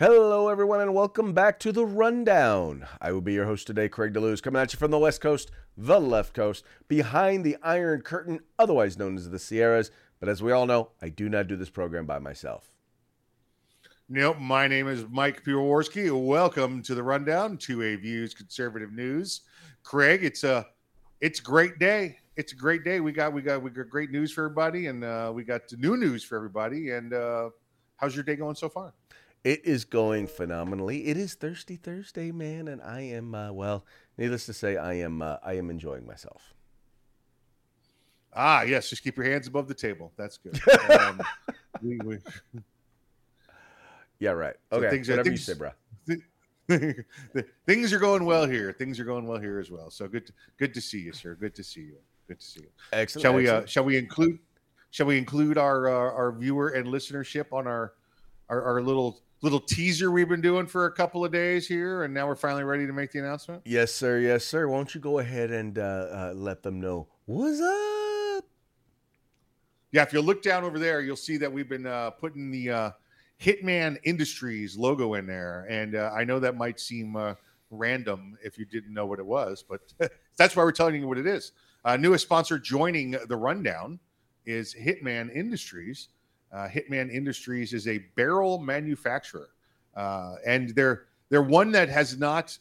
Hello, everyone, and welcome back to the Rundown. I will be your host today, Craig DeLuz, coming at you from the West Coast, the left coast, behind the Iron Curtain, otherwise known as the Sierras. But as we all know, I do not do this program by myself. Nope. My name is Mike Piwowarski. Welcome to the Rundown, 2A Views Conservative News. Craig, it's a it's a great day. It's a great day. We got we got we got great news for everybody, and uh, we got new news for everybody. And uh, how's your day going so far? It is going phenomenally. It is Thirsty Thursday, man, and I am uh, well. Needless to say, I am uh, I am enjoying myself. Ah, yes. Just keep your hands above the table. That's good. Um, we, we, yeah, right. So Okay, things- whatever things- you say, bro. things are going well here. Things are going well here as well. So good. To, good to see you, sir. Good to see you. Good to see you. Excellent. Shall we? Uh, shall we include? Shall we include our uh, our viewer and listenership on our, our our little little teaser we've been doing for a couple of days here, and now we're finally ready to make the announcement. Yes, sir. Yes, sir. Won't you go ahead and uh, uh, let them know what's up? Yeah, if you look down over there, you'll see that we've been uh, putting the uh, Hitman Industries logo in there, and uh, I know that might seem uh, random if you didn't know what it was, but that's why we're telling you what it is. Uh, newest sponsor joining the rundown is Hitman Industries. Uh, Hitman Industries is a barrel manufacturer, uh, and they're they're one that has not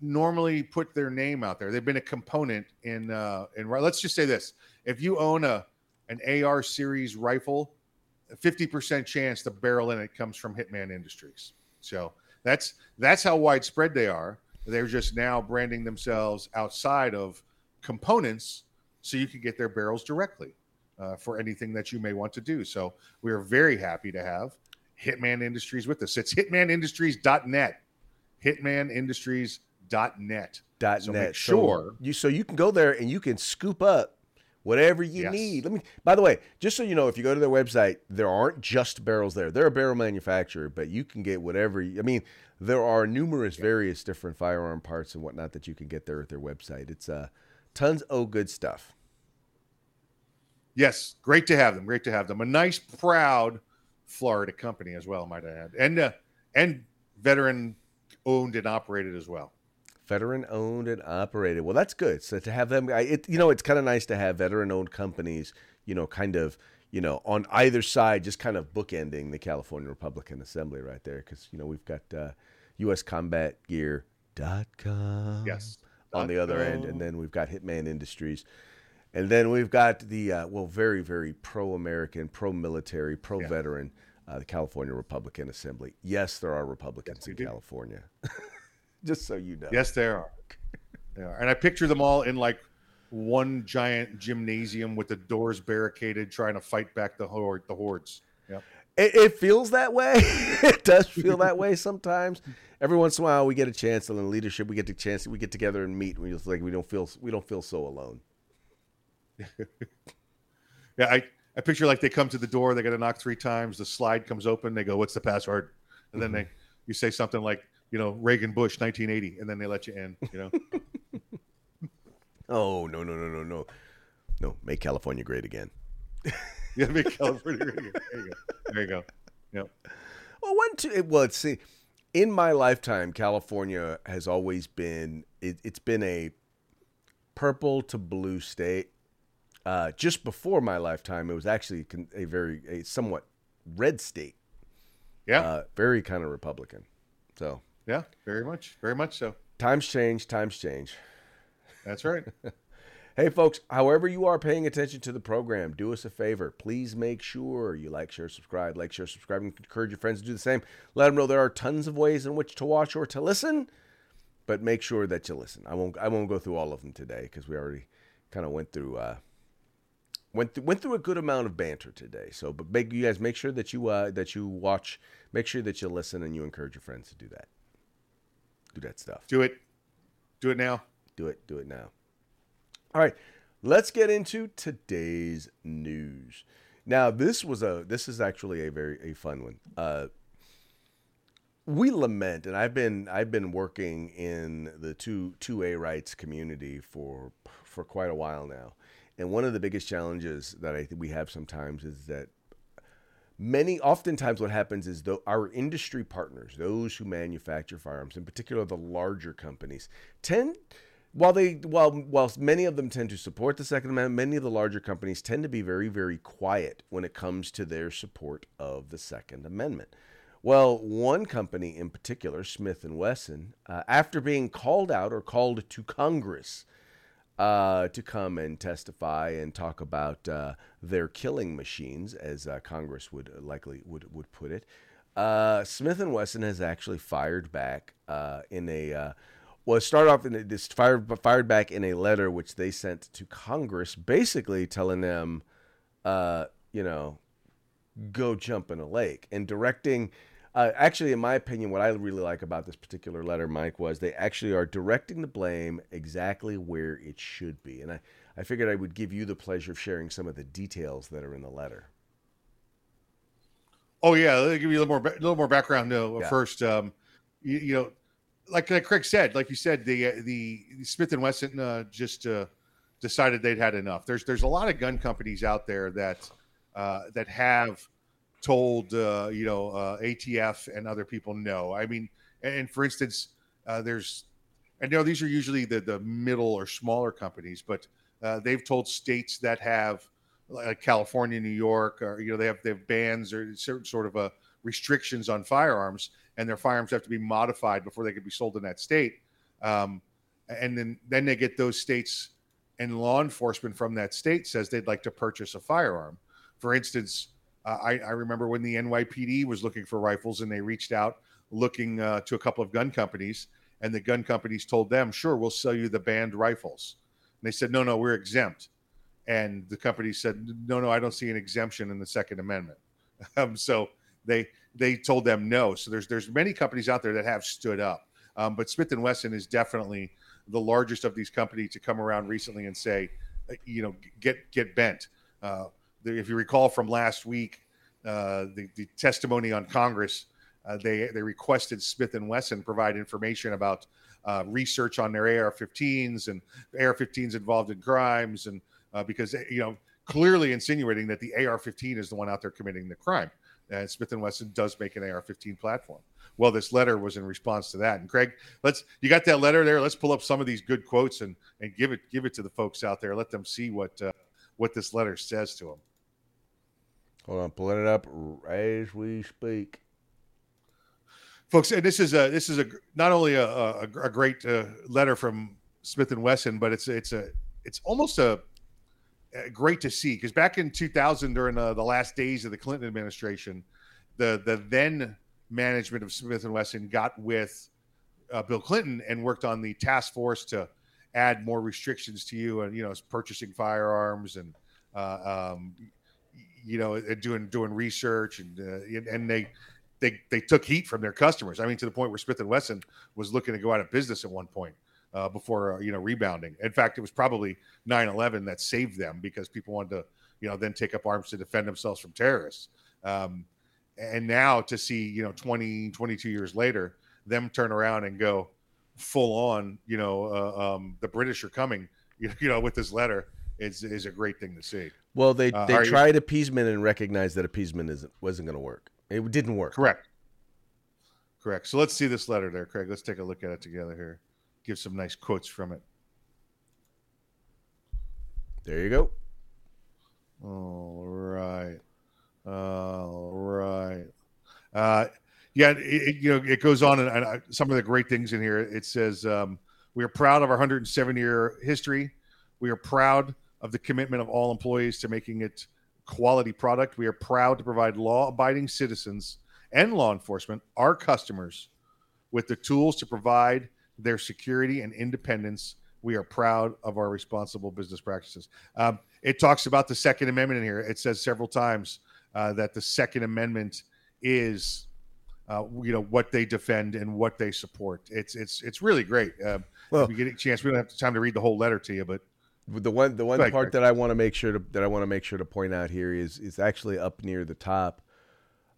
normally put their name out there. They've been a component in uh, in let's just say this: if you own a an AR series rifle, 50% chance the barrel in it comes from Hitman Industries. So that's that's how widespread they are. They're just now branding themselves outside of components so you can get their barrels directly uh, for anything that you may want to do. So we are very happy to have Hitman Industries with us. It's hitmanindustries.net. Hitmanindustries.net. Dot So net. make sure- you so you can go there and you can scoop up whatever you Yes. need. Let me. By the way, just so you know, if you go to their website, there aren't just barrels there. They're a barrel manufacturer, but you can get whatever. You, I mean, there are numerous, various different firearm parts and whatnot that you can get there at their website. It's uh, tons of good stuff. Yes, great to have them. Great to have them. A nice, proud Florida company as well, might I add, and uh, and veteran owned and operated as well. Veteran owned and operated. Well, that's good. So to have them, I, it you know, it's kind of nice to have veteran owned companies. You know, kind of you know on either side, just kind of bookending the California Republican Assembly right there, because you know we've got uh, USCombatGear.com. Yes, on the other end, and then we've got Hitman Industries, and then we've got the uh, well, very very pro American, pro military, pro veteran, uh, the California Republican Assembly. Yes, there are Republicans Yes, in do. California. Just so you know. Yes, there are. They are. And I picture them all in like one giant gymnasium with the doors barricaded, trying to fight back the horde. The hordes. Yep. It, it feels that way. it does feel that way sometimes. Every once in a while, we get a chance, and in leadership, we get the chance. We get together and meet. And we just like we don't feel we don't feel so alone. Yeah, I, I picture like they come to the door, they got to knock three times. The slide comes open. They go, "What's the password?" And then they, mm-hmm. you say something like, you know, Reagan Bush, 1980, and then they let you in. You know. Oh no no no no no no! Make California great again. Yeah, make California. You go. There you go. There you go. Yep. Well, one, two, well, let's see. In my lifetime, California has always been it, it's been a purple to blue state. Uh, just before my lifetime, it was actually a very a somewhat red state. Yeah. Uh, very kind of Republican. So yeah. Very much. Very much so. times change. Times change. That's right. Hey, folks, however you are paying attention to the program, do us a favor. Please make sure you like, share, subscribe, like, share, subscribe, and encourage your friends to do the same. Let them know there are tons of ways in which to watch or to listen, but make sure that you listen. I won't. I won't go through all of them today because we already kind of went through. Uh, went through, went through a good amount of banter today. So, but make you guys make sure that you uh, that you watch, make sure that you listen, and you encourage your friends to do that. Do that stuff. Do it. Do it now. Do it. Do it now. All right, let's get into today's news. Now, this was a this is actually a very a fun one. Uh, we lament, and I've been I've been working in the two two A rights community for for quite a while now, and one of the biggest challenges that I think we have sometimes is that many oftentimes what happens is though our industry partners those who manufacture firearms in particular the larger companies tend while they while while many of them tend to support the second amendment many of the larger companies tend to be very very quiet when it comes to their support of the second amendment. Well one company in particular smith and wesson uh, after being called out or called to congress uh, to come and testify and talk about uh, their killing machines, as uh, Congress would likely would would put it. Uh, Smith and Wesson has actually fired back uh, in a uh, well, start off in a, this fired fired back in a letter which they sent to Congress, basically telling them, you know, go jump in a lake and directing uh, actually, in my opinion, what I really like about this particular letter, Mike, was they actually are directing the blame exactly where it should be. And I, I figured I would give you the pleasure of sharing some of the details that are in the letter. Oh yeah, let me give you a little more, a little more background. No, yeah. first, um, you, you, know, like, like Craig said, like you said, the uh, the, the Smith and Wesson uh, just uh, decided they'd had enough. There's there's a lot of gun companies out there that uh, that have told uh, you know uh, ATF and other people no. I mean, and, for instance, uh, there's I know these are usually the the middle or smaller companies, but uh, they've told states that have like California, New York, or you know they have they have bans or certain sort of a uh, restrictions on firearms, and their firearms have to be modified before they can be sold in that state. Um, and then then they get those states and law enforcement from that state says they'd like to purchase a firearm. For instance, uh, I, I, remember when the NYPD was looking for rifles and they reached out looking uh, to a couple of gun companies, and the gun companies told them, "Sure, we'll sell you the banned rifles." And they said, "No, no, we're exempt." And the company said, "No, no, I don't see an exemption in the Second Amendment." Um, so they they told them no. So there's there's many companies out there that have stood up, um, but Smith and Wesson is definitely the largest of these companies to come around recently and say, uh, you know, get get bent. Uh, if you recall from last week, uh, the, the, testimony on Congress, uh, they they requested Smith and Wesson provide information about uh, research on their AR-15s and AR-15s involved in crimes, and uh, because you know clearly insinuating that the AR-15 is the one out there committing the crime. And Smith and Wesson does make an AR-15 platform. Well, this letter was in response to that. And Craig, let's you got that letter there. Let's pull up some of these good quotes and and give it give it to the folks out there. Let them see what uh, what this letter says to them. Hold on, pulling it up as we speak. Folks, and this is a this is a not only a, a, a great uh, letter from Smith and Wesson, but it's it's a it's almost a, a great to see because back in 2000 during the, the last days of the Clinton administration, the the then management of Smith and Wesson got with uh, Bill Clinton and worked on the task force to add more restrictions to you and you know purchasing firearms and uh, um, you know, doing doing research and uh, and they they they took heat from their customers. I mean, to the point where Smith and Wesson was looking to go out of business at one point uh, before uh, you know rebounding. In fact, it was probably 9/11 that saved them because people wanted to you know then take up arms to defend themselves from terrorists. Um, and now to see you know 20 22 years later them turn around and go full on you know uh, um, the british are coming you, you know with this letter is is a great thing to see well, they uh, they tried you... appeasement and recognized that appeasement isn't wasn't going to work. It didn't work. Correct. Correct. So let's see this letter there, Craig. Let's take a look at it together here. Give some nice quotes from it. There you go. All right. All right. Uh, yeah, it, it, you know, it goes on, and, and uh, some of the great things in here. It says, um, "We are proud of our 107 year history. We are proud of the commitment of all employees to making it quality product. We are proud to provide law-abiding citizens and law enforcement, our customers, with the tools to provide their security and independence. We are proud of our responsible business practices. Um, it talks about the Second Amendment in here. It says several times uh, that the Second Amendment is, uh, you know, what they defend and what they support. It's it's it's really great. Uh, well, if we get a chance, we don't have time to read the whole letter to you, but the one the one part that. I want to make sure to that I want to make sure to point out here is is actually up near the top,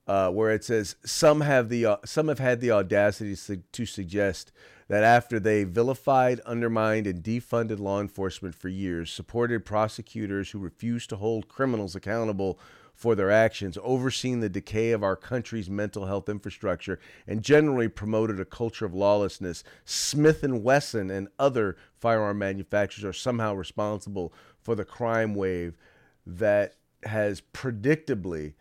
uh, where it says some have the uh, some have had the audacity to, to suggest that after they vilified, undermined, and defunded law enforcement for years, supported prosecutors who refused to hold criminals accountable for their actions, overseeing the decay of our country's mental health infrastructure, and generally promoted a culture of lawlessness. Smith and Wesson and other firearm manufacturers are somehow responsible for the crime wave that has predictably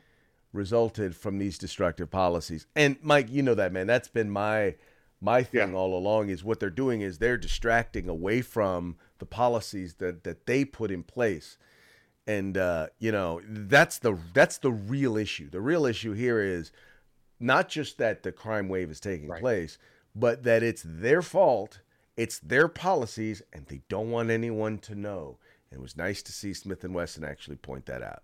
resulted from these destructive policies. And Mike, you know that man. That's been my my thing yeah. all along is what they're doing is they're distracting away from the policies that that they put in place and uh, you know that's the that's the real issue the real issue here is not just that the crime wave is taking right. place but that it's their fault it's their policies and they don't want anyone to know and it was nice to see smith and wesson actually point that out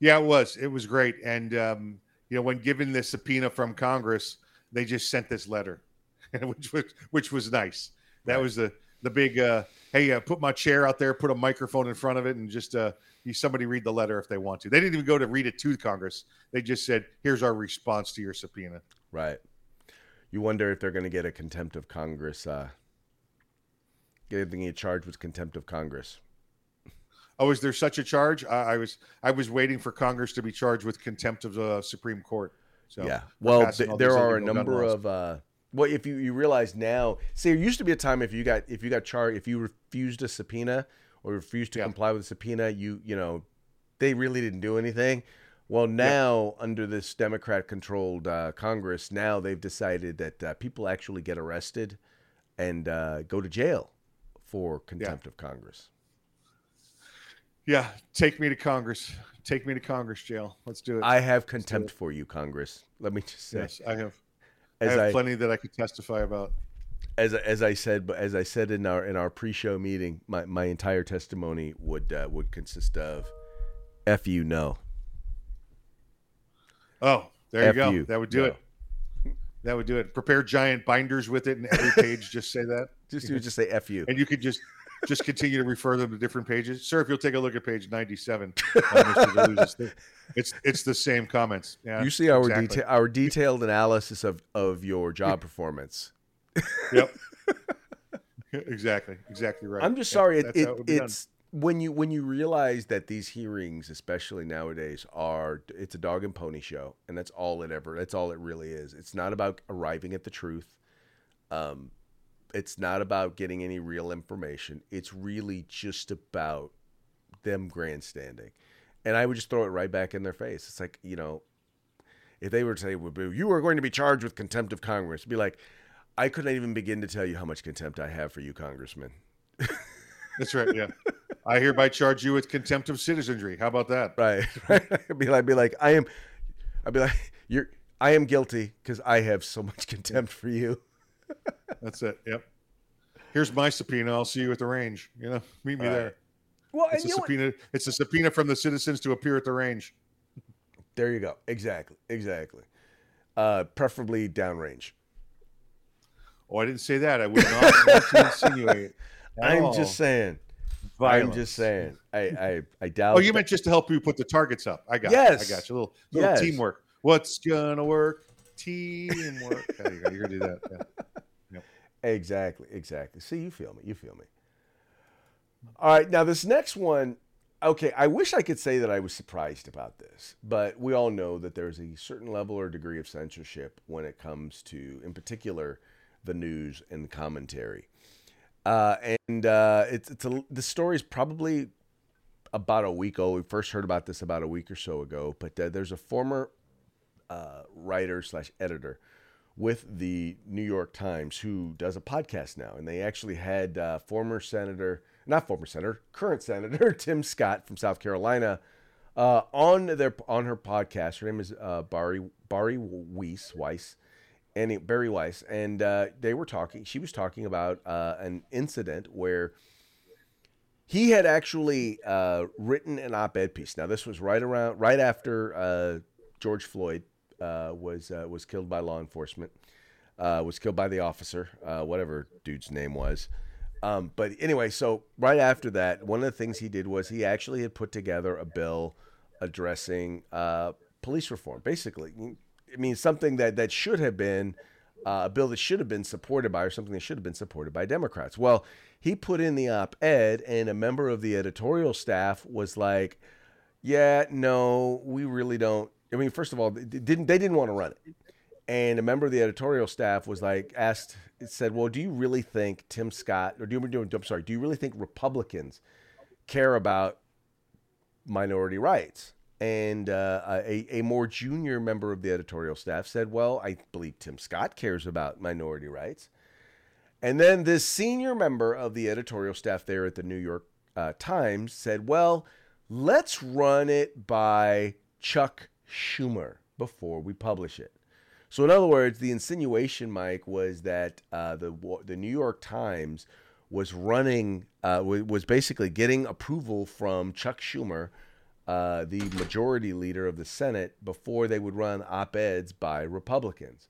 yeah it was it was great and um, you know when given the subpoena from congress they just sent this letter, which was which was nice. That right. was the the big uh, hey, uh, put my chair out there, put a microphone in front of it, and just uh, you somebody read the letter if they want to. They didn't even go to read it to Congress. They just said, "Here's our response to your subpoena." Right. You wonder if they're going to get a contempt of Congress. Uh, getting a charged with contempt of Congress. Oh, is there such a charge? I, I was I was waiting for Congress to be charged with contempt of the Supreme Court. So yeah, well, th- there are a number of. Uh, well, if you, you realize now, see, there used to be a time if you got if you got charged if you refused a subpoena or refused to yeah. comply with a subpoena, you you know, they really didn't do anything. Well, now yeah. under this Democrat-controlled uh, Congress, now they've decided that uh, people actually get arrested and uh, go to jail for contempt yeah. of Congress. Yeah, take me to Congress. Take me to Congress jail. Let's do it. I have contempt for you, Congress. Let me just say. Yes, I have. As I have I, plenty that I could testify about. As as I said, but as I said in our in our pre-show meeting, my, my entire testimony would uh, would consist of, "F you no." Oh, there F you go. You, that would do no. it. That would do it. Prepare giant binders with it, and every page just say that. Just you just say "f you," and you could just just continue to refer them to different pages. Sir, if you'll take a look at page 97, it's it's the same comments. Yeah, you see our exactly. deta- our detailed analysis of of your job performance. yep. exactly. Exactly right. I'm just sorry. Yeah, it, it, it it's done. when you when you realize that these hearings, especially nowadays, are it's a dog and pony show, and that's all it ever. That's all it really is. It's not about arriving at the truth. Um, it's not about getting any real information. It's really just about them grandstanding. And I would just throw it right back in their face. It's like, you know, if they were to say, you are going to be charged with contempt of Congress, be like, I couldn't even begin to tell you how much contempt I have for you, Congressman. That's right. Yeah. I hereby charge you with contempt of citizenry. How about that? Right. I'd be like, be like, I am, I'd be like, you're, I am guilty because I have so much contempt for you. That's it. Yep. Here's my subpoena. I'll see you at the range. You know, meet me there. Well, it's a subpoena. It's a subpoena from the citizens to appear at the range. There you go. Exactly. Exactly. Uh, preferably downrange. Oh, I didn't say that. I would not want to insinuate. I'm just saying. Violence. I'm just saying. I, I, I doubt. Oh, you meant just to help you put the targets up. I got. Yes. You. I got you. A little, little yes. teamwork. What's gonna work? Teamwork. there you go. You're gonna do that. Yeah. Exactly, exactly. See, you feel me. You feel me. All right, now this next one, okay, I wish I could say that I was surprised about this, but we all know that there's a certain level or degree of censorship when it comes to, in particular, the news and commentary. Uh, and uh, it's, it's a, the story is probably about a week old. We first heard about this about a week or so ago, but uh, there's a former uh, writer slash editor with the New York Times, who does a podcast now, and they actually had uh, former Senator, not former Senator, current Senator Tim Scott from South Carolina uh, on their on her podcast. Her name is uh, Bari Bari Weiss Weiss, and Bari Weiss, and uh, they were talking. She was talking about uh, an incident where he had actually uh, written an op-ed piece. Now this was right around right after George Floyd uh, was uh, was killed by law enforcement. Uh, was killed by the officer, uh, whatever dude's name was. Um, but anyway, so right after that, one of the things he did was he actually had put together a bill addressing uh, police reform. Basically, I mean something that that should have been a bill that should have been supported by, or something that should have been supported by Democrats. Well, he put in the op-ed, and a member of the editorial staff was like Yeah, no, we really don't. I mean, first of all, they didn't they didn't want to run it, and a member of the editorial staff was like asked, said, "Well, do you really think Tim Scott, or do you? I'm sorry, do you really think Republicans care about minority rights?" And uh, a, a more junior member of the editorial staff said, Well, I believe Tim Scott cares about minority rights. And then this senior member of the editorial staff there at the New York uh, Times said, Well, let's run it by Chuck Schumer before we publish it. So, in other words, the insinuation, Mike, was that uh, the the New York Times was running uh, was basically getting approval from Chuck Schumer uh, the majority leader of the Senate before they would run op eds by Republicans.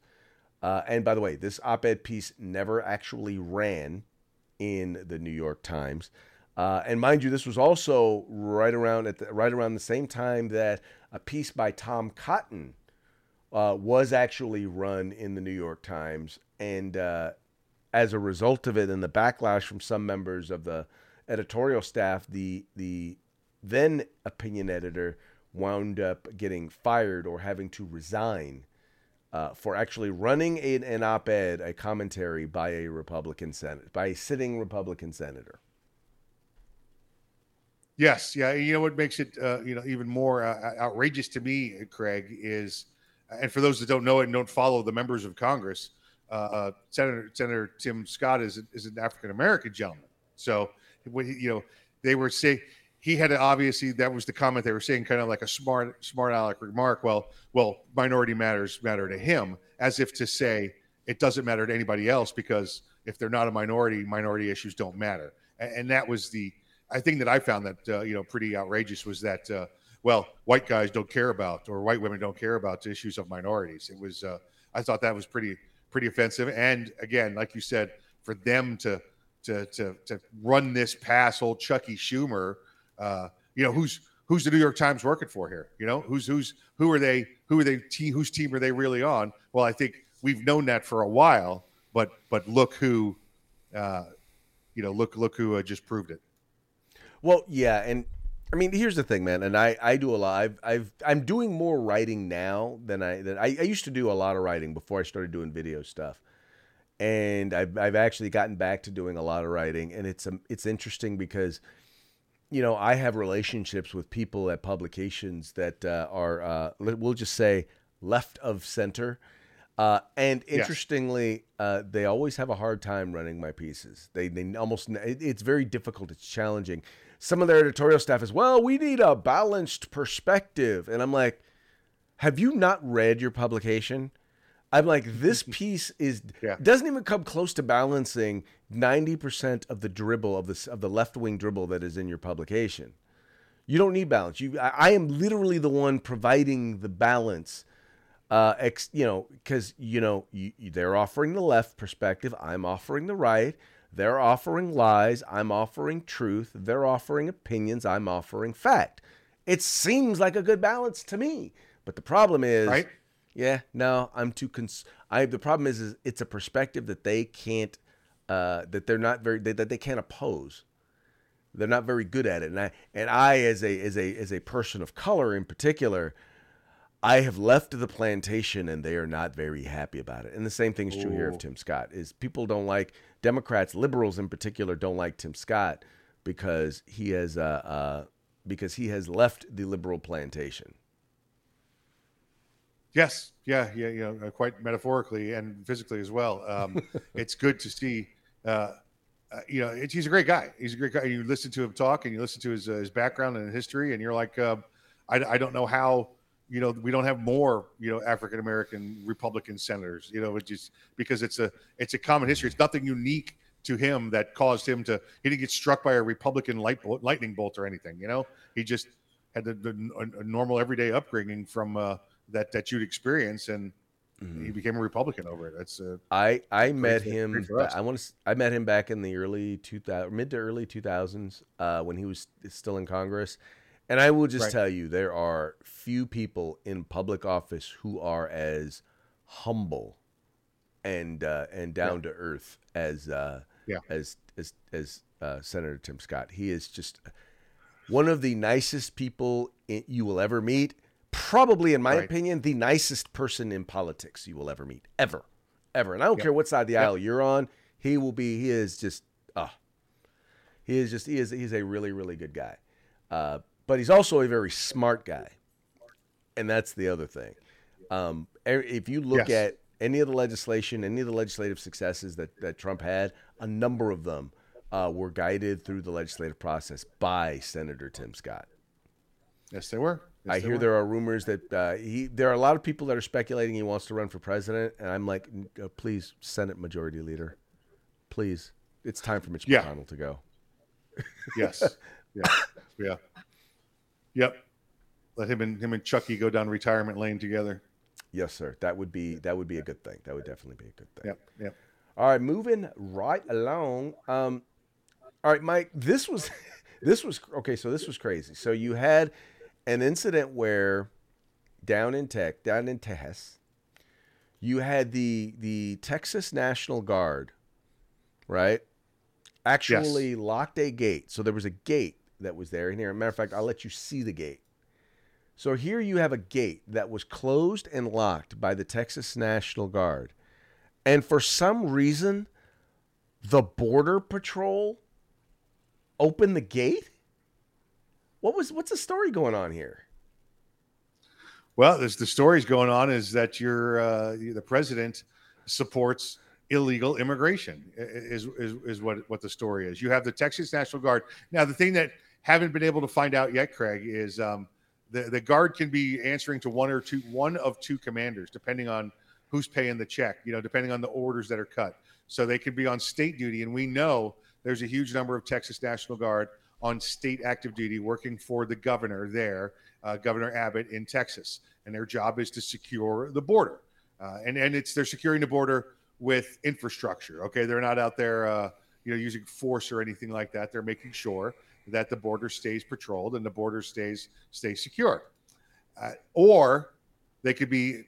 Uh, and by the way, this op ed piece never actually ran in the New York Times. Uh, and mind you, this was also right around at the, right around the same time that a piece by Tom Cotton uh, was actually run in the New York Times. And uh, as a result of it, and the backlash from some members of the editorial staff, the the then opinion editor wound up getting fired or having to resign uh, for actually running a, an op-ed, a commentary by a Republican senator, by a sitting Republican senator. Yes, yeah. You know what makes it, uh, you know, even more uh, outrageous to me, Craig, is, and for those that don't know it and don't follow the members of Congress, uh, uh, Senator Senator Tim Scott is is an African American gentleman. So, you know, they were saying he had obviously that was the comment they were saying, kind of like a smart smart aleck remark. Well, well, minority matters matter to him, as if to say it doesn't matter to anybody else because if they're not a minority, minority issues don't matter. And, and that was the I think that I found that uh, you know pretty outrageous was that uh, well, white guys don't care about or white women don't care about the issues of minorities. It was uh, I thought that was pretty pretty offensive. And again, like you said, for them to to to to run this past old Chucky Schumer uh, you know, who's who's the New York Times working for here? You know, who's who's who are they? Who are they? Te- whose team are they really on? Well, I think we've known that for a while, but but look who, uh, you know, look look who uh, just proved it. Well, yeah, and I mean, here's the thing, man, and I I do a lot. I've I've I'm doing more writing now than I than I, I used to do a lot of writing before I started doing video stuff. And I've, I've actually gotten back to doing a lot of writing, and it's um, it's interesting because you know, I have relationships with people at publications that uh, are, uh, we'll just say, left of center. Uh, and interestingly. Uh, they always have a hard time running my pieces. They, they almost, it's very difficult. It's challenging. Some of their editorial staff is, well, we need a balanced perspective. And I'm like, have you not read your publication? I'm like, this piece is yeah. doesn't even come close to balancing 90% of the dribble of the of the left wing dribble that is in your publication. You don't need balance. You, I, I am literally the one providing the balance. Uh, ex, you know, because you know you, you, they're offering the left perspective. I'm offering the right. They're offering lies. I'm offering truth. They're offering opinions. I'm offering fact. It seems like a good balance to me. But the problem is, right? yeah, no, I'm too. Cons- I the problem is, is it's a perspective that they can't uh, that they're not very they, that they can't oppose. They're not very good at it, and I and I as a as a as a person of color in particular, I have left the plantation and they are not very happy about it. And the same thing is true Ooh. here of Tim Scott. Is people don't like Democrats, liberals in particular, don't like Tim Scott because he has uh, uh because he has left the liberal plantation. Yes, yeah, yeah, you know, quite metaphorically and physically as well. Um, it's good to see uh, uh, you know, he's a great guy. He's a great guy. You listen to him talk, and you listen to his uh, his background and history, and you're like, uh, I, I don't know how you know we don't have more you know African American Republican senators. You know, just because it's a it's a common history. It's nothing unique to him that caused him to. He didn't get struck by a Republican light bolt, lightning bolt or anything. You know, he just had the, the a normal everyday upbringing from uh, that that you'd experience and Mm-hmm. He became a Republican over it. That's uh, I I met him. I want to. I met him back in the early two thousand, mid to early two thousands, uh, when he was still in Congress. And I will just right. tell you, there are few people in public office who are as humble and uh, and down yeah. to earth as uh, yeah. as as as uh, Senator Tim Scott. He is just one of the nicest people you will ever meet. Probably, in my Right. opinion, the nicest person in politics you will ever meet, ever, ever. And I don't Yep. care what side of the Yep. aisle you're on. He will be. He is just. Ah, he is just. He is. He's a really, really good guy. Uh, but he's also a very smart guy, and that's the other thing. Um, er- if you look Yes. at any of the legislation, any of the legislative successes that, that Trump had, a number of them uh, were guided through the legislative process by Senator Tim Scott. Yes, they were. Yes, I hear were. there are rumors that uh, he. There are a lot of people that are speculating he wants to run for president, and I'm like, uh, please, Senate Majority Leader, please, it's time for Mitch Yeah. McConnell to go. Yes. Yeah. Yeah. Yep. Let him and him and Chucky go down retirement lane together. Yes, sir. That would be that would be a good thing. That would definitely be a good thing. Yep. Yep. All right, moving right along. Um, all right, Mike. This was, this was okay. So this was crazy. So you had an incident where down in Tech, down in Texas, you had the the Texas National Guard, right? Actually locked a gate. So there was a gate that was there. And here, matter of fact, I'll let you see the gate. So here you have a gate that was closed and locked by the Texas National Guard. And for some reason, the Border Patrol opened the gate? What was what's the story going on here? Well, there's the stories going on is that your uh, the president supports illegal immigration is, is is what what the story is. You have the Texas National Guard. Now, the thing that haven't been able to find out yet, Craig, is um, the the guard can be answering to one or two one of two commanders, depending on who's paying the check. You know, depending on the orders that are cut. So they could be on state duty, and we know there's a huge number of Texas National Guard on state active duty working for the governor there, uh, Governor Abbott in Texas, and their job is to secure the border. Uh, and and it's they're securing the border with infrastructure. Okay, they're not out there, uh, you know, using force or anything like that. They're making sure that the border stays patrolled and the border stays stays secure. Uh, or they could be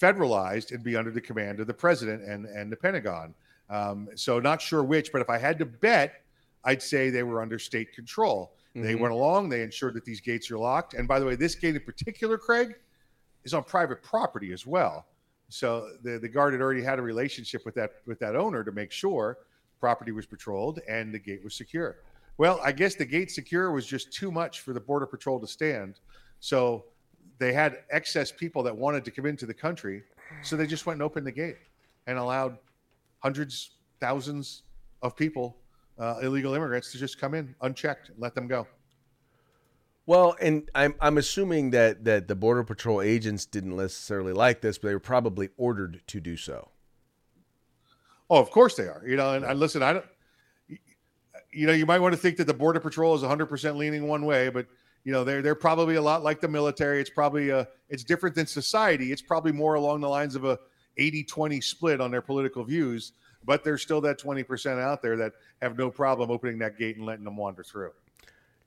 federalized and be under the command of the president and and the Pentagon. Um, so not sure which, but if I had to bet, I'd say they were under state control. They Mhm. went along. They ensured that these gates are locked. And by the way, this gate in particular, Craig, is on private property as well. So the, the guard had already had a relationship with that with that owner to make sure property was patrolled and the gate was secure. Well, I guess the gate secure was just too much for the border patrol to stand. So they had excess people that wanted to come into the country. So they just went and opened the gate and allowed hundreds, thousands of people, uh, illegal immigrants, to just come in unchecked and let them go. Well, and I'm I'm assuming that that the border patrol agents didn't necessarily like this, but they were probably ordered to do so. Oh, of course they are. You know, and, and listen, I don't. You know, you might want to think that the border patrol is 100 percent leaning one way, but you know, they're they're probably a lot like the military. It's probably a it's different than society. It's probably more along the lines of a 80-20 split on their political views, but there's still that 20 percent out there that have no problem opening that gate and letting them wander through.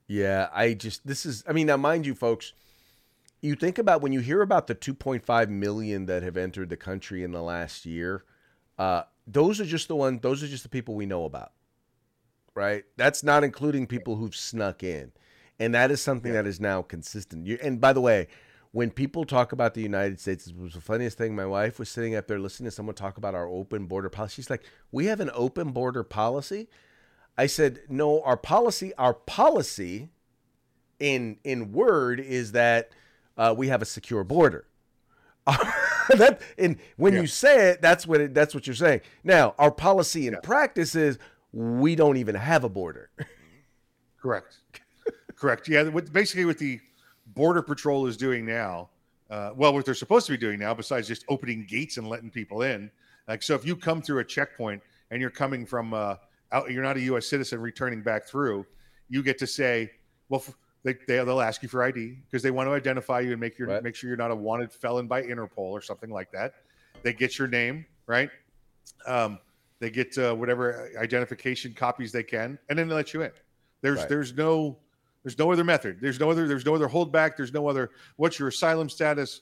Yeah, I just this is I mean now mind you folks, you think about when you hear about the 2.5 million that have entered the country in the last year, uh those are just the one those are just the people we know about. Right? That's not including people who've snuck in. And that is something Yeah. that is now consistent. You, and by the way, when people talk about the United States, it was the funniest thing. My wife was sitting up there listening to someone talk about our open border policy. She's like, "We have an open border policy." I said, "No, our policy, our policy, in in word, is that uh, we have a secure border." that and when Yeah. you say it, that's what it, that's what you're saying. Now, our policy in Yeah. practice is we don't even have a border. Correct. Correct. Yeah. What, basically, what the Border Patrol is doing now, uh, well, what they're supposed to be doing now, besides just opening gates and letting people in, like, so if you come through a checkpoint and you're coming from, uh, out, you're not a U.S. citizen returning back through, you get to say, well, f- they, they, they'll ask you for ID because they want to identify you and make your Right. make sure you're not a wanted felon by Interpol or something like that. They get your name, right? Um, they get uh, whatever identification copies they can, and then they let you in. There's Right. there's no there's no other method. There's no other there's no other holdback. There's no other what's your asylum status.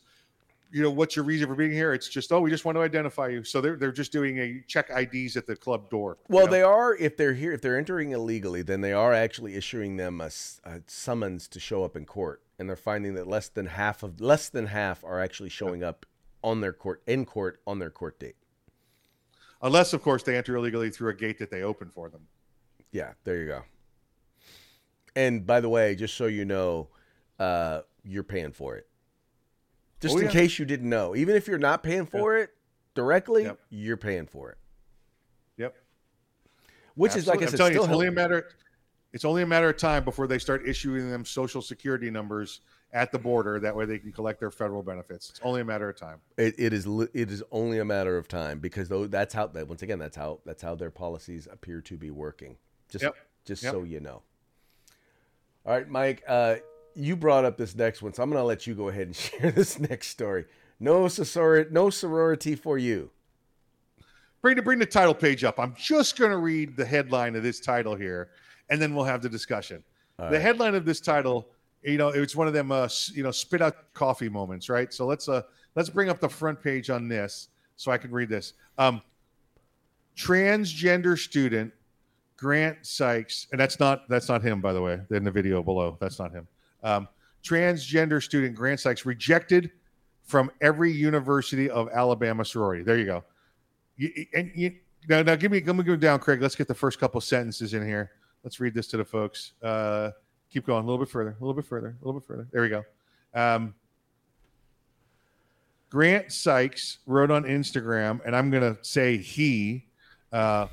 you know, what's your reason for being here? It's just, oh, we just want to identify you. So they're they're just doing a check IDs at the club door. you Well, know? they are if they're here if they're entering illegally, then they are actually issuing them a summons to show up in court, and they're finding that less than half of less than half are actually showing up on their court in court on their court date. Unless of course they enter illegally through a gate that they open for them. Yeah, there you go. And by the way, just so you know, uh, you're paying for it. Just Oh, in yeah. case you didn't know, even if you're not paying for it directly, Yep. you're paying for it. Yep. Which is like I Absolutely. Said, you, it's only a matter. It's only a matter of time before they start issuing them social security numbers at the border. That way, they can collect their federal benefits. It's only a matter of time. It, it is it is only a matter of time because though that's how that once again that's how that's how their policies appear to be working. Just Yep. just Yep. so you know. All right, Mike. Uh, you brought up this next one, so I'm going to let you go ahead and share this next story. No sorority, no sorority for you. Bring the bring the title page up. I'm just going to read the headline of this title here, and then we'll have the discussion. All the right. headline of this title, you know, it's one of them, uh, you know, spit out coffee moments, right? So let's uh let's bring up the front page on this so I can read this. Um, transgender student Grant Sikes, and that's not that's not him, by the way. In the video below, that's not him. Um, transgender student Grant Sikes rejected from every University of Alabama sorority. There you go. You, and you, now, now give me, let me go down, Craig. Let's get the first couple sentences in here. Let's read this to the folks. Uh, keep going a little bit further, a little bit further, a little bit further. There we go. Um, Grant Sikes wrote on Instagram, and I'm going to say he uh,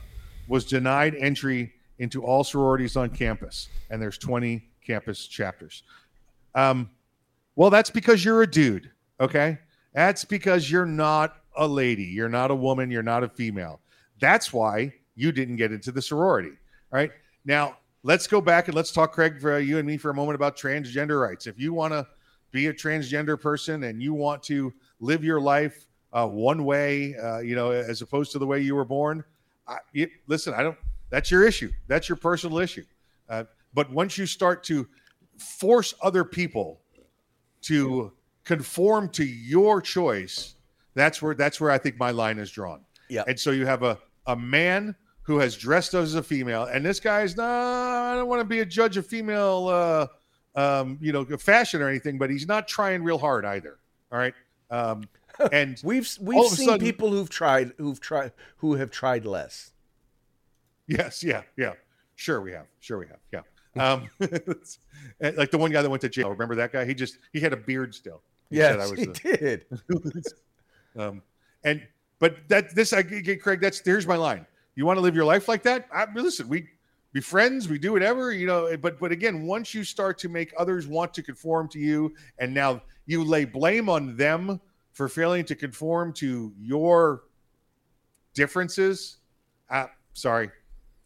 was denied entry into all sororities on campus, and there's 20 campus chapters. Um, well, that's because you're a dude, okay? That's because you're not a lady, you're not a woman, you're not a female. That's why you didn't get into the sorority. right? Now, let's go back and let's talk, Craig, for you and me for a moment about transgender rights. If you want to be a transgender person and you want to live your life uh, one way, uh, you know, as opposed to the way you were born, I, you, listen, I don't, that's your issue. That's your personal issue. Uh, but once you start to force other people to conform to your choice, that's where that's where I think my line is drawn. Yeah. And so you have a a man who has dressed as a female, and this guy's no, I don't want to be a judge of female, uh, um, you know, fashion or anything, but he's not trying real hard either. All right. Um, and We've we've seen sudden- people who've tried who've tried who have tried less. Yes, yeah, yeah. Sure, we have. Sure, we have. Yeah. Um, like the one guy that went to jail. Remember that guy? He just he had a beard still. He said Yes, I was he the- did. um, and but that this I get Craig. That's here's my line. You want to live your life like that? I, listen, we be friends. We do whatever you know. But but again, once you start to make others want to conform to you, and now you lay blame on them for failing to conform to your differences. Ah, sorry,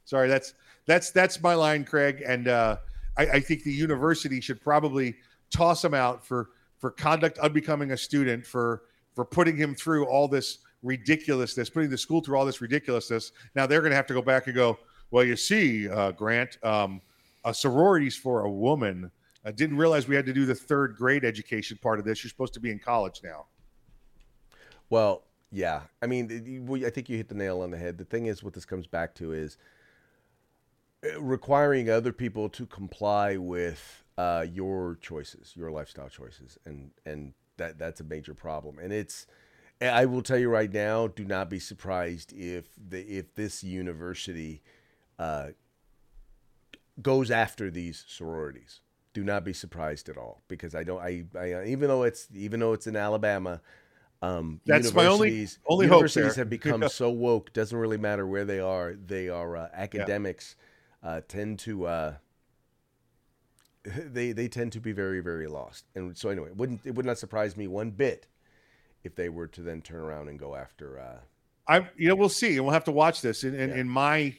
sorry. That's that's that's my line, Craig. And uh, I, I think the university should probably toss him out for for conduct unbecoming a student for for putting him through all this ridiculousness, putting the school through all this ridiculousness. Now they're going to have to go back and go. Well, you see, uh, Grant, um, a sororities for a woman. I didn't realize we had to do the third grade education part of this. You're supposed to be in college now. Well, yeah. I mean, I think you hit the nail on the head. The thing is, what this comes back to is uh, requiring other people to comply with uh, your choices, your lifestyle choices, and and that that's a major problem. And it's, I will tell you right now, do not be surprised if the if this university uh, goes after these sororities. Do not be surprised at all because I don't. I, I even though it's even though it's in Alabama, um, That's my only- universities- only hope universities there. have become so woke. Doesn't really matter where they are. They are uh, academics uh, tend to uh, they they tend to be very very lost. And so anyway, it wouldn't it would not surprise me one bit if they were to then turn around and go after. Uh, I, you know, we'll see, and we'll have to watch this. In, in, Yeah. in my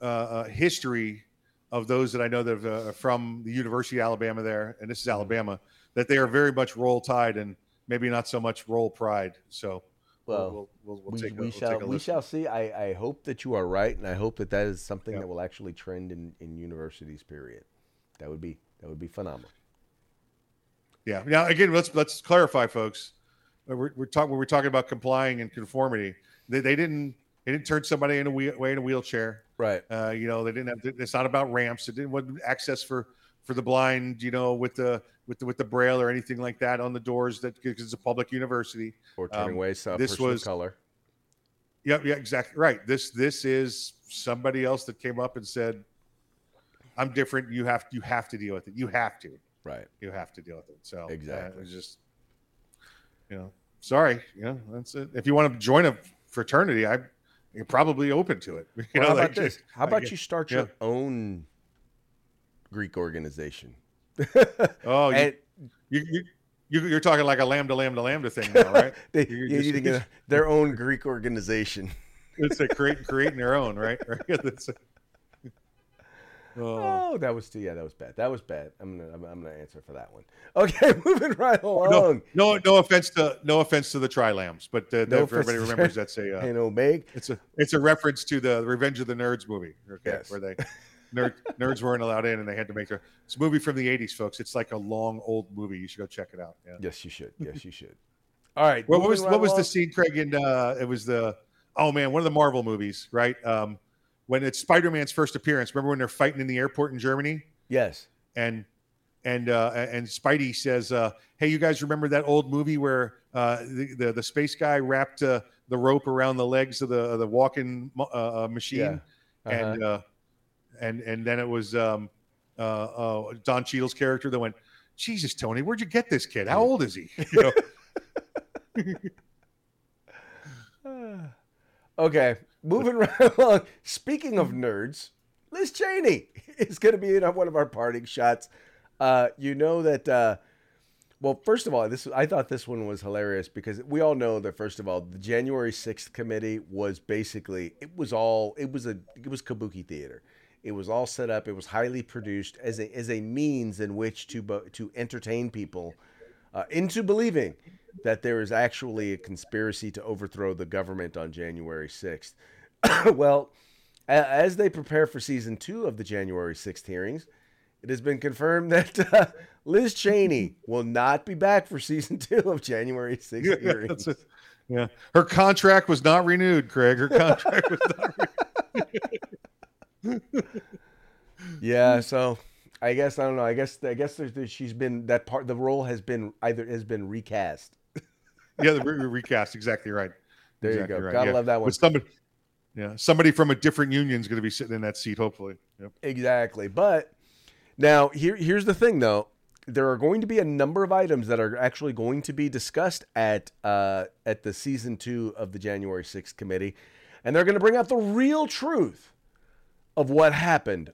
uh, uh, history of those that I know that have, uh, from the University of Alabama, there, and this is Alabama, that they are very much roll tide and maybe not so much roll pride. So, Well, we'll, we'll, we, take a, we shall we shall see. I, I hope that you are right, and I hope that that is something Yeah. that will actually trend in, in universities. Period. That would be that would be phenomenal. Yeah. Now, again, let's let's clarify, folks. We're, we're talking we're talking about complying and conformity. They, they didn't they didn't turn somebody in a wheel, way in a wheelchair. Right. Uh, you know, they didn't have. It's not about ramps. It didn't want access for for the blind. You know, with the with the with the braille or anything like that on the doors. That because it's a public university. Or turning Um, away some this was- color. Yeah, yeah, exactly right. This this is somebody else that came up and said, "I'm different. You have you have to deal with it. You have to. Right. You have to deal with it." So uh, Exactly. it was just, you know, sorry. You know, that's it. If you want to join a fraternity, I. You're probably open to it. You Well, know, how about like, this? How about you start yeah. your own Greek organization? Oh, you, and you, you, you, you're talking like a lambda, lambda, lambda thing now, right? they, you just- need to get a- their own Greek organization. it's a create, creating their own, right? Right? That's a- oh. Oh, that was too. Yeah, that was bad. That was bad. I'm gonna. I'm, I'm gonna answer for that one. Okay, moving right along. No, no, no offense to no offense to the Tri-Lambs, but uh, No if everybody remembers that's a uh, And Omeg. it's a it's a reference to the Revenge of the Nerds movie, okay, Yes. where they nerd, nerds weren't allowed in and they had to make their. It's a movie from the '80s, folks. It's like a long old movie. You should go check it out. Yeah. Yes, you should. Yes, you should. All right. What, what was right what was the scene, Craig? And uh, it was the oh man, one of the Marvel movies, right? Um, when it's Spider-Man's first appearance. Remember when they're fighting in the airport in Germany? Yes. and and uh, and Spidey says, uh, "Hey, you guys remember that old movie where uh, the, the the space guy wrapped uh, the rope around the legs of the of the walking uh, uh, machine, Yeah. Uh-huh. and uh, and and then it was um, uh, uh, Don Cheadle's character that went, Jesus, Tony, where'd you get this kid? How old is he? You know, okay, moving right along. Speaking of nerds, Liz Cheney is going to be in one of our parting shots. Uh, you know that. Uh, well, first of all, this I thought this one was hilarious because we all know that. First of all, the January sixth committee was basically it was all it was a it was kabuki theater. It was all set up. It was highly produced as a as a means in which to to entertain people uh, into believing that there is actually a conspiracy to overthrow the government on January 6th. well, a- as they prepare for season two of the January 6th hearings, it has been confirmed that uh, Liz Cheney will not be back for season two of January 6th Yeah, hearings. it. yeah, her contract was not renewed, Craig. Her contract was not. Renewed. yeah, so I guess I don't know. I guess I guess there's, there's she's been that part. The role has been either has been recast. Yeah, the re- recast. Exactly right. There Exactly you go. right, Gotta yeah. love that one. Somebody, yeah, somebody from a different union is going to be sitting in that seat, hopefully. Yep. Exactly. But now here here's the thing though. There are going to be a number of items that are actually going to be discussed at uh, at the season two of the January 6th committee. And they're going to bring out the real truth of what happened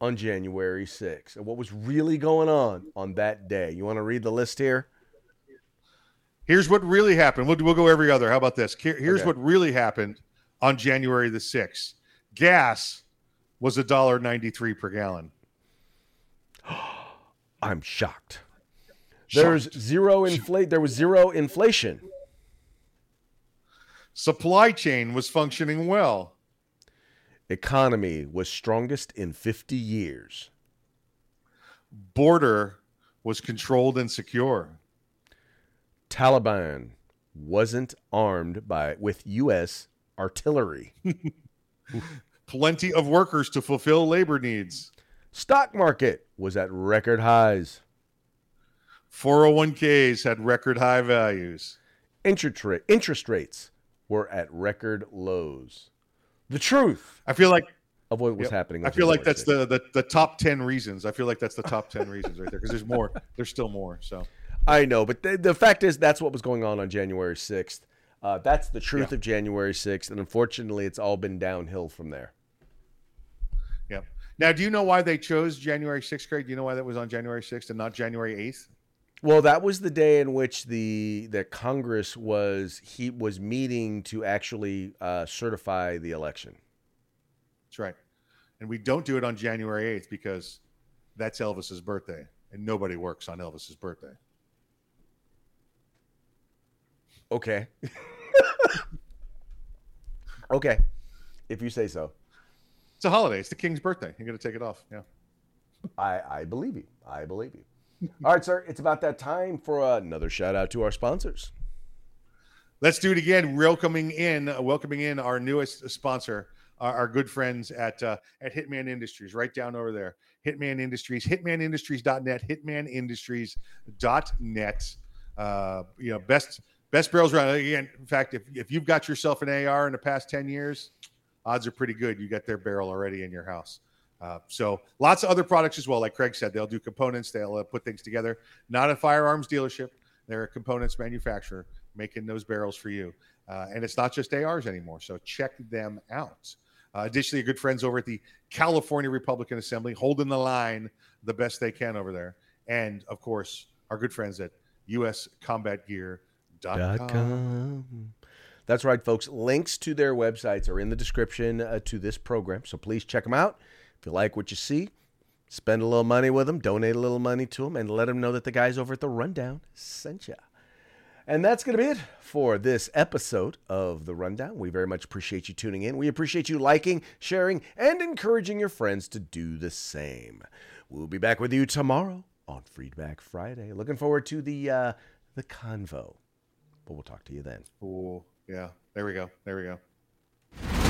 on January 6th and what was really going on on that day. You want to read the list here? Here's what really happened. We'll, we'll go every other. How about this? Here- Here's Okay. what really happened on January the 6th. Gas was a dollar ninety three per gallon. I'm shocked. There's zero inflate. There was zero inflation. Supply chain was functioning well. Economy was strongest in 50 years. Border was controlled and secure. Taliban wasn't armed by with U.S. artillery. Plenty of workers to fulfill labor needs. Stock market was at record highs. 401ks had record high values. Interest, ra- interest rates were at record lows. The truth I feel like of what was Yep. happening. I feel like that's the, the the top ten reasons. I feel like that's the top ten reasons right there because there's more. There's still more. So I know, but the, the fact is that's what was going on on January 6th. Uh, that's the truth Yeah. of January 6th, and unfortunately, it's all been downhill from there. yeah. Now, do you know why they chose January 6th, Craig? Do you know why that was on January 6th and not January 8th? Well, that was the day in which the the Congress was he was meeting to actually uh, certify the election. That's right. And we don't do it on January 8th because that's Elvis's birthday, and nobody works on Elvis's birthday. Okay. okay, if you say so. It's a holiday. It's the king's birthday. You're going to take it off. Yeah. I I believe you. I believe you. All right, sir. It's about that time for another shout out to our sponsors. Let's do it again. Welcoming in, welcoming in our newest sponsor, our, our good friends at uh, at Hitman Industries, right down over there. Hitman Industries, hitmanindustries.net, hitmanindustries.net. Uh, you know, best best barrels around. Again, in fact, if, if you've got yourself an AR in the past 10 years, odds are pretty good you got their barrel already in your house. Uh, so lots of other products as well. Like Craig said, they'll do components, they'll uh, put things together. Not a firearms dealership, they're a components manufacturer making those barrels for you. Uh, and it's not just ARs anymore. So check them out. Uh, additionally, good friends over at the California Republican Assembly holding the line the best they can over there. And of course, our good friends at uscombatgear.com. That's right, folks. Links to their websites are in the description uh, to this program. So please check them out. If you like what you see, spend a little money with them, donate a little money to them, and let them know that the guys over at the Rundown sent you. And that's going to be it for this episode of The Rundown. We very much appreciate you tuning in. We appreciate you liking, sharing, and encouraging your friends to do the same. We'll be back with you tomorrow on Feedback Friday. Looking forward to the uh, the convo. But we'll talk to you then. Cool. Yeah. There we go. There we go.